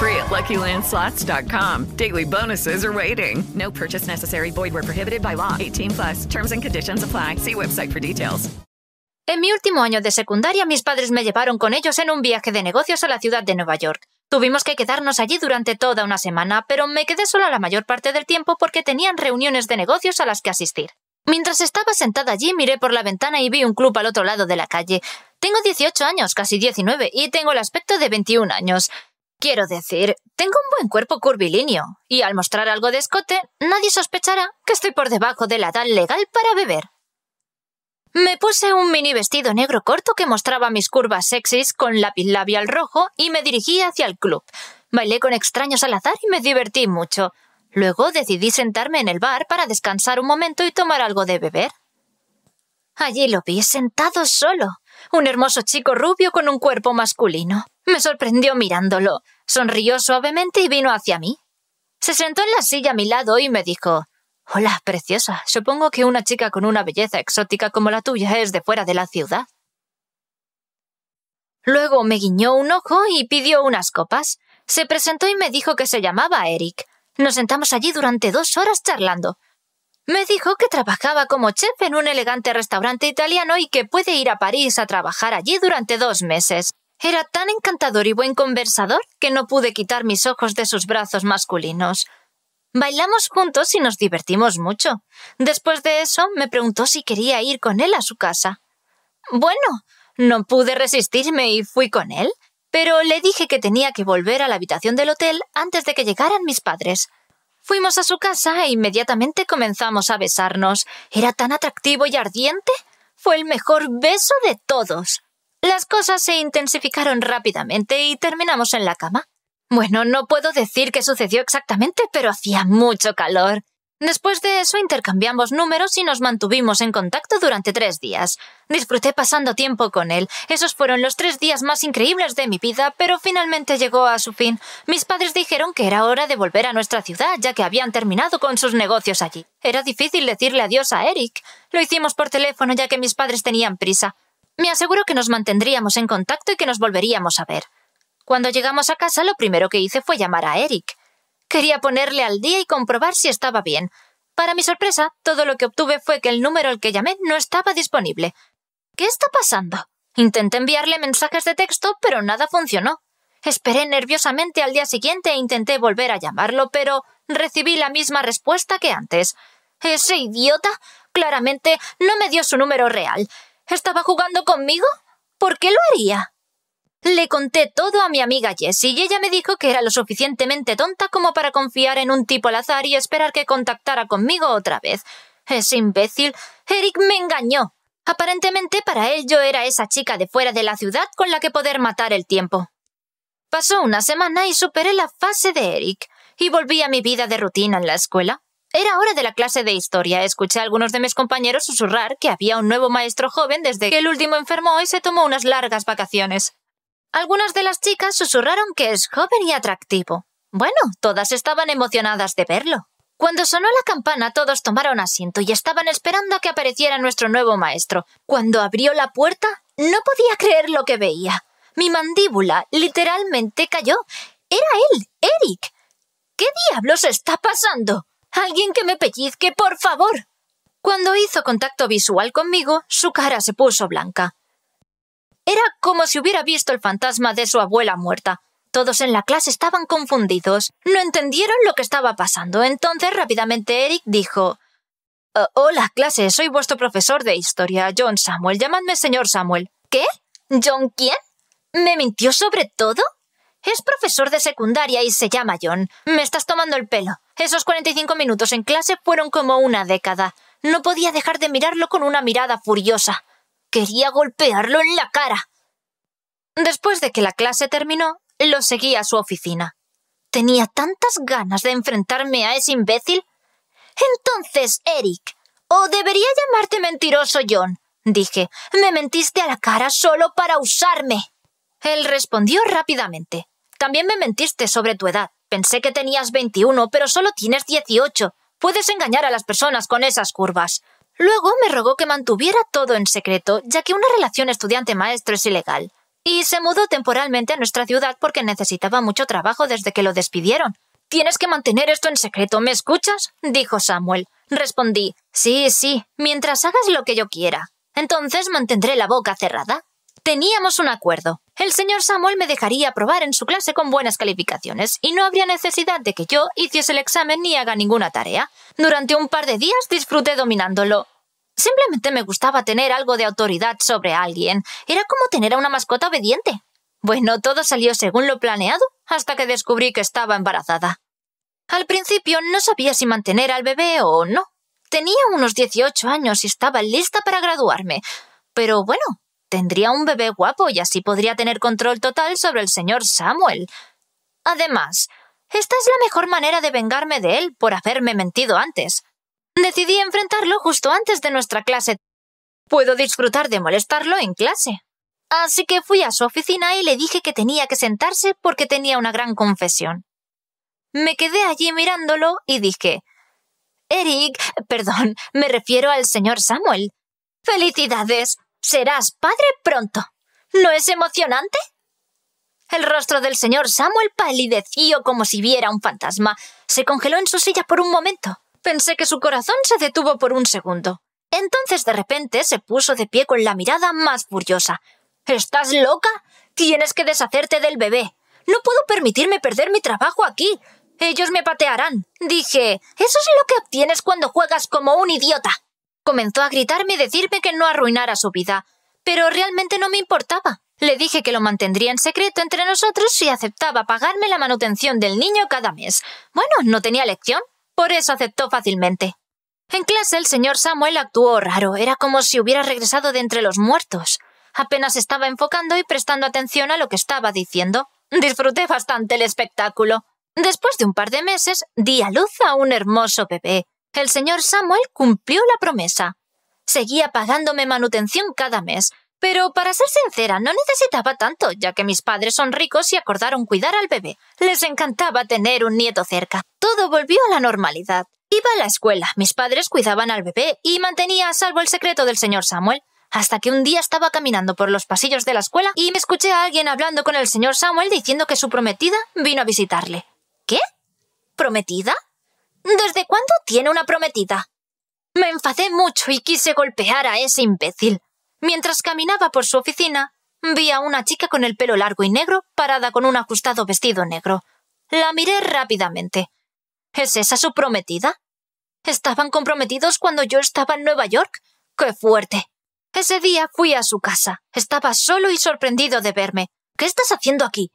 Free at LuckyLandSlots.com. Daily bonuses are waiting. No purchase necessary. Void prohibited by law. 18 plus. Terms and conditions apply. See website for details. En mi último año de secundaria, mis padres me llevaron con ellos en un viaje de negocios a la ciudad de Nueva York. Tuvimos que quedarnos allí durante toda una semana, pero me quedé sola la mayor parte del tiempo porque tenían reuniones de negocios a las que asistir. Mientras estaba sentada allí, miré por la ventana y vi un club al otro lado de la calle. Tengo 18 años, casi 19, y tengo el aspecto de 21 años. Quiero decir, tengo un buen cuerpo curvilíneo, y al mostrar algo de escote, nadie sospechará que estoy por debajo de la edad legal para beber. Me puse un mini vestido negro corto que mostraba mis curvas sexys con lápiz labial rojo y me dirigí hacia el club. Bailé con extraños al azar y me divertí mucho. Luego decidí sentarme en el bar para descansar un momento y tomar algo de beber. Allí lo vi sentado solo, un hermoso chico rubio con un cuerpo masculino. Me sorprendió mirándolo. Sonrió suavemente y vino hacia mí. Se sentó en la silla a mi lado y me dijo Hola, preciosa. Supongo que una chica con una belleza exótica como la tuya es de fuera de la ciudad. Luego me guiñó un ojo y pidió unas copas. Se presentó y me dijo que se llamaba Eric. Nos sentamos allí durante dos horas charlando. Me dijo que trabajaba como chef en un elegante restaurante italiano y que puede ir a París a trabajar allí durante dos meses. Era tan encantador y buen conversador que no pude quitar mis ojos de sus brazos masculinos. Bailamos juntos y nos divertimos mucho. Después de eso me preguntó si quería ir con él a su casa. Bueno, no pude resistirme y fui con él, pero le dije que tenía que volver a la habitación del hotel antes de que llegaran mis padres. Fuimos a su casa e inmediatamente comenzamos a besarnos. Era tan atractivo y ardiente. Fue el mejor beso de todos. Las cosas se intensificaron rápidamente y terminamos en la cama. Bueno, no puedo decir qué sucedió exactamente, pero hacía mucho calor. Después de eso intercambiamos números y nos mantuvimos en contacto durante tres días. Disfruté pasando tiempo con él. Esos fueron los tres días más increíbles de mi vida, pero finalmente llegó a su fin. Mis padres dijeron que era hora de volver a nuestra ciudad, ya que habían terminado con sus negocios allí. Era difícil decirle adiós a Eric. Lo hicimos por teléfono, ya que mis padres tenían prisa. Me aseguró que nos mantendríamos en contacto y que nos volveríamos a ver. Cuando llegamos a casa, lo primero que hice fue llamar a Eric. Quería ponerle al día y comprobar si estaba bien. Para mi sorpresa, todo lo que obtuve fue que el número al que llamé no estaba disponible. ¿Qué está pasando? Intenté enviarle mensajes de texto, pero nada funcionó. Esperé nerviosamente al día siguiente e intenté volver a llamarlo, pero recibí la misma respuesta que antes. Ese idiota claramente no me dio su número real. ¿Estaba jugando conmigo? ¿Por qué lo haría? Le conté todo a mi amiga Jessie y ella me dijo que era lo suficientemente tonta como para confiar en un tipo al azar y esperar que contactara conmigo otra vez. Ese imbécil. Eric me engañó. Aparentemente para él yo era esa chica de fuera de la ciudad con la que poder matar el tiempo. Pasó una semana y superé la fase de Eric, y volví a mi vida de rutina en la escuela. Era hora de la clase de historia. Escuché a algunos de mis compañeros susurrar que había un nuevo maestro joven desde que el último enfermó y se tomó unas largas vacaciones. Algunas de las chicas susurraron que es joven y atractivo. Bueno, todas estaban emocionadas de verlo. Cuando sonó la campana todos tomaron asiento y estaban esperando a que apareciera nuestro nuevo maestro. Cuando abrió la puerta, no podía creer lo que veía. Mi mandíbula literalmente cayó. Era él, Eric. ¿Qué diablos está pasando? Alguien que me pellizque, por favor. Cuando hizo contacto visual conmigo, su cara se puso blanca. Era como si hubiera visto el fantasma de su abuela muerta. Todos en la clase estaban confundidos. No entendieron lo que estaba pasando. Entonces rápidamente Eric dijo «Oh, Hola, clase, soy vuestro profesor de historia, John Samuel. Llamadme señor Samuel. ¿Qué? ¿John quién? ¿Me mintió sobre todo? Es profesor de secundaria y se llama John. Me estás tomando el pelo. Esos 45 minutos en clase fueron como una década. No podía dejar de mirarlo con una mirada furiosa. Quería golpearlo en la cara. Después de que la clase terminó, lo seguí a su oficina. Tenía tantas ganas de enfrentarme a ese imbécil. Entonces, Eric, o debería llamarte mentiroso, John, dije. Me mentiste a la cara solo para usarme. Él respondió rápidamente. También me mentiste sobre tu edad. Pensé que tenías 21, pero solo tienes 18. Puedes engañar a las personas con esas curvas. Luego me rogó que mantuviera todo en secreto, ya que una relación estudiante-maestro es ilegal y se mudó temporalmente a nuestra ciudad porque necesitaba mucho trabajo desde que lo despidieron. Tienes que mantener esto en secreto, ¿me escuchas? dijo Samuel. Respondí Sí, sí, mientras hagas lo que yo quiera. Entonces mantendré la boca cerrada. Teníamos un acuerdo. El señor Samuel me dejaría aprobar en su clase con buenas calificaciones y no habría necesidad de que yo hiciese el examen ni haga ninguna tarea. Durante un par de días disfruté dominándolo. Simplemente me gustaba tener algo de autoridad sobre alguien. Era como tener a una mascota obediente. Bueno, todo salió según lo planeado hasta que descubrí que estaba embarazada. Al principio no sabía si mantener al bebé o no. Tenía unos 18 años y estaba lista para graduarme. Pero bueno, tendría un bebé guapo y así podría tener control total sobre el señor Samuel. Además, esta es la mejor manera de vengarme de él por haberme mentido antes. Decidí enfrentarlo justo antes de nuestra clase. Puedo disfrutar de molestarlo en clase. Así que fui a su oficina y le dije que tenía que sentarse porque tenía una gran confesión. Me quedé allí mirándolo y dije Eric, perdón, me refiero al señor Samuel. Felicidades. Serás padre pronto. ¿No es emocionante? El rostro del señor Samuel palideció como si viera un fantasma. Se congeló en su silla por un momento. Pensé que su corazón se detuvo por un segundo. Entonces de repente se puso de pie con la mirada más furiosa. ¿Estás loca? Tienes que deshacerte del bebé. No puedo permitirme perder mi trabajo aquí. Ellos me patearán. Dije, eso es lo que obtienes cuando juegas como un idiota. Comenzó a gritarme y decirme que no arruinara su vida. Pero realmente no me importaba. Le dije que lo mantendría en secreto entre nosotros y aceptaba pagarme la manutención del niño cada mes. Bueno, no tenía lección. Por eso aceptó fácilmente. En clase el señor Samuel actuó raro, era como si hubiera regresado de entre los muertos. Apenas estaba enfocando y prestando atención a lo que estaba diciendo. Disfruté bastante el espectáculo. Después de un par de meses, di a luz a un hermoso bebé. El señor Samuel cumplió la promesa. Seguía pagándome manutención cada mes, pero para ser sincera, no necesitaba tanto, ya que mis padres son ricos y acordaron cuidar al bebé. Les encantaba tener un nieto cerca. Todo volvió a la normalidad. Iba a la escuela, mis padres cuidaban al bebé y mantenía a salvo el secreto del señor Samuel. Hasta que un día estaba caminando por los pasillos de la escuela y me escuché a alguien hablando con el señor Samuel diciendo que su prometida vino a visitarle. ¿Qué? ¿Prometida? ¿Desde cuándo tiene una prometida? Me enfadé mucho y quise golpear a ese imbécil. Mientras caminaba por su oficina, vi a una chica con el pelo largo y negro parada con un ajustado vestido negro. La miré rápidamente. ¿Es esa su prometida? ¿Estaban comprometidos cuando yo estaba en Nueva York? ¡Qué fuerte! Ese día fui a su casa. Estaba solo y sorprendido de verme. ¿Qué estás haciendo aquí?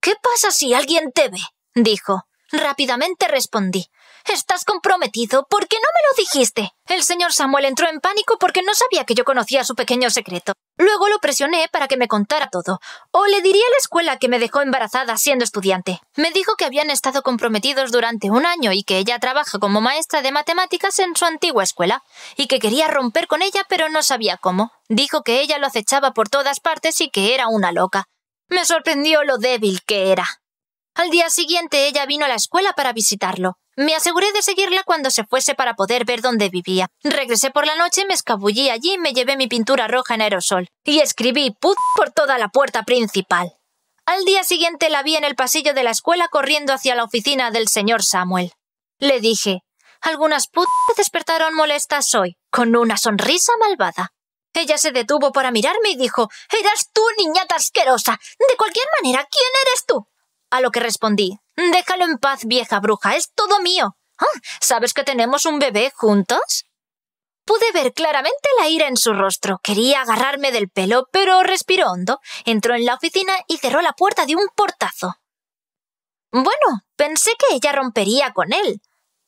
¿Qué pasa si alguien te ve? dijo. Rápidamente respondí. Estás comprometido. ¿Por qué no me lo dijiste? El señor Samuel entró en pánico porque no sabía que yo conocía su pequeño secreto. Luego lo presioné para que me contara todo. O le diría a la escuela que me dejó embarazada siendo estudiante. Me dijo que habían estado comprometidos durante un año y que ella trabaja como maestra de matemáticas en su antigua escuela, y que quería romper con ella pero no sabía cómo. Dijo que ella lo acechaba por todas partes y que era una loca. Me sorprendió lo débil que era. Al día siguiente ella vino a la escuela para visitarlo. Me aseguré de seguirla cuando se fuese para poder ver dónde vivía. Regresé por la noche, me escabullí allí, me llevé mi pintura roja en aerosol y escribí put por toda la puerta principal. Al día siguiente la vi en el pasillo de la escuela corriendo hacia la oficina del señor Samuel. Le dije, algunas put despertaron molestas hoy, con una sonrisa malvada. Ella se detuvo para mirarme y dijo, Eras tú, niñata asquerosa. De cualquier manera, ¿quién eres tú? A lo que respondí, Déjalo en paz, vieja bruja, es todo mío. Ah, ¿Sabes que tenemos un bebé juntos? Pude ver claramente la ira en su rostro. Quería agarrarme del pelo, pero respiró hondo, entró en la oficina y cerró la puerta de un portazo. Bueno, pensé que ella rompería con él,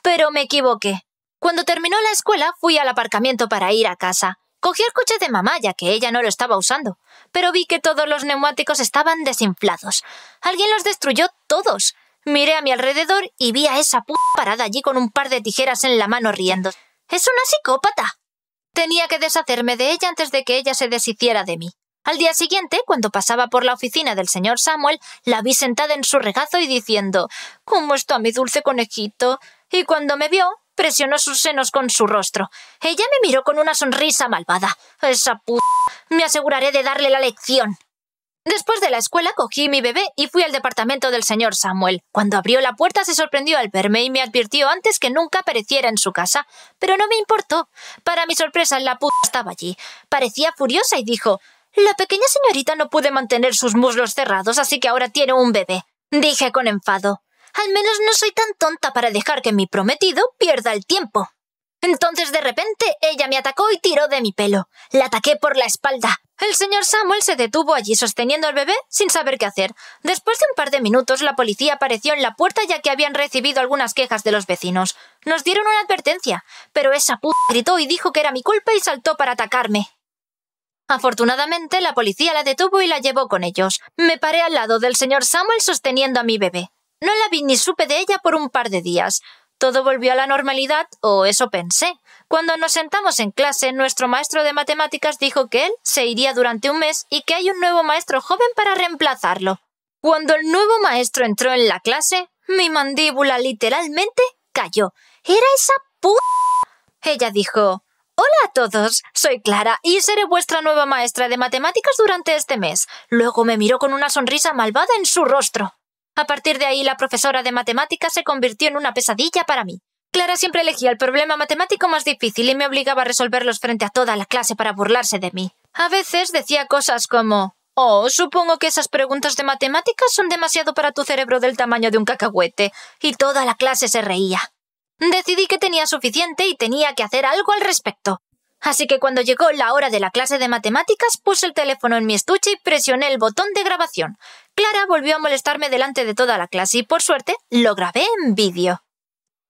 pero me equivoqué. Cuando terminó la escuela fui al aparcamiento para ir a casa. Cogí el coche de mamá ya que ella no lo estaba usando, pero vi que todos los neumáticos estaban desinflados. Alguien los destruyó todos. Miré a mi alrededor y vi a esa p parada allí con un par de tijeras en la mano riendo. Es una psicópata. Tenía que deshacerme de ella antes de que ella se deshiciera de mí. Al día siguiente, cuando pasaba por la oficina del señor Samuel, la vi sentada en su regazo y diciendo ¿Cómo está mi dulce conejito? Y cuando me vio, presionó sus senos con su rostro. Ella me miró con una sonrisa malvada. Esa p. Me aseguraré de darle la lección. Después de la escuela cogí mi bebé y fui al departamento del señor Samuel. Cuando abrió la puerta se sorprendió al verme y me advirtió antes que nunca apareciera en su casa. Pero no me importó. Para mi sorpresa, la puta estaba allí. Parecía furiosa y dijo La pequeña señorita no puede mantener sus muslos cerrados, así que ahora tiene un bebé. Dije con enfado. Al menos no soy tan tonta para dejar que mi prometido pierda el tiempo. Entonces de repente ella me atacó y tiró de mi pelo. La ataqué por la espalda. El señor Samuel se detuvo allí sosteniendo al bebé sin saber qué hacer. Después de un par de minutos la policía apareció en la puerta ya que habían recibido algunas quejas de los vecinos. Nos dieron una advertencia, pero esa puta gritó y dijo que era mi culpa y saltó para atacarme. Afortunadamente la policía la detuvo y la llevó con ellos. Me paré al lado del señor Samuel sosteniendo a mi bebé. No la vi ni supe de ella por un par de días. Todo volvió a la normalidad, o eso pensé. Cuando nos sentamos en clase, nuestro maestro de matemáticas dijo que él se iría durante un mes y que hay un nuevo maestro joven para reemplazarlo. Cuando el nuevo maestro entró en la clase, mi mandíbula literalmente cayó. Era esa p. Ella dijo Hola a todos, soy Clara y seré vuestra nueva maestra de matemáticas durante este mes. Luego me miró con una sonrisa malvada en su rostro. A partir de ahí, la profesora de matemáticas se convirtió en una pesadilla para mí. Clara siempre elegía el problema matemático más difícil y me obligaba a resolverlos frente a toda la clase para burlarse de mí. A veces decía cosas como Oh, supongo que esas preguntas de matemáticas son demasiado para tu cerebro del tamaño de un cacahuete. Y toda la clase se reía. Decidí que tenía suficiente y tenía que hacer algo al respecto. Así que cuando llegó la hora de la clase de matemáticas, puse el teléfono en mi estuche y presioné el botón de grabación. Clara volvió a molestarme delante de toda la clase y, por suerte, lo grabé en vídeo.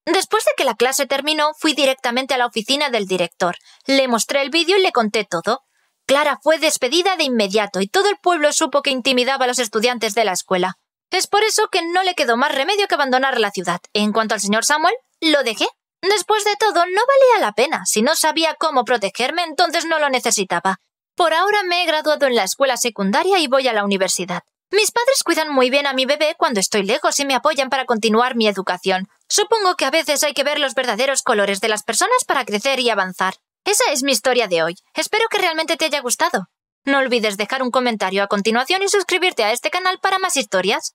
Después de que la clase terminó, fui directamente a la oficina del director. Le mostré el vídeo y le conté todo. Clara fue despedida de inmediato y todo el pueblo supo que intimidaba a los estudiantes de la escuela. Es por eso que no le quedó más remedio que abandonar la ciudad. En cuanto al señor Samuel, lo dejé. Después de todo, no valía la pena. Si no sabía cómo protegerme, entonces no lo necesitaba. Por ahora me he graduado en la escuela secundaria y voy a la universidad. Mis padres cuidan muy bien a mi bebé cuando estoy lejos y me apoyan para continuar mi educación. Supongo que a veces hay que ver los verdaderos colores de las personas para crecer y avanzar. Esa es mi historia de hoy. Espero que realmente te haya gustado. No olvides dejar un comentario a continuación y suscribirte a este canal para más historias.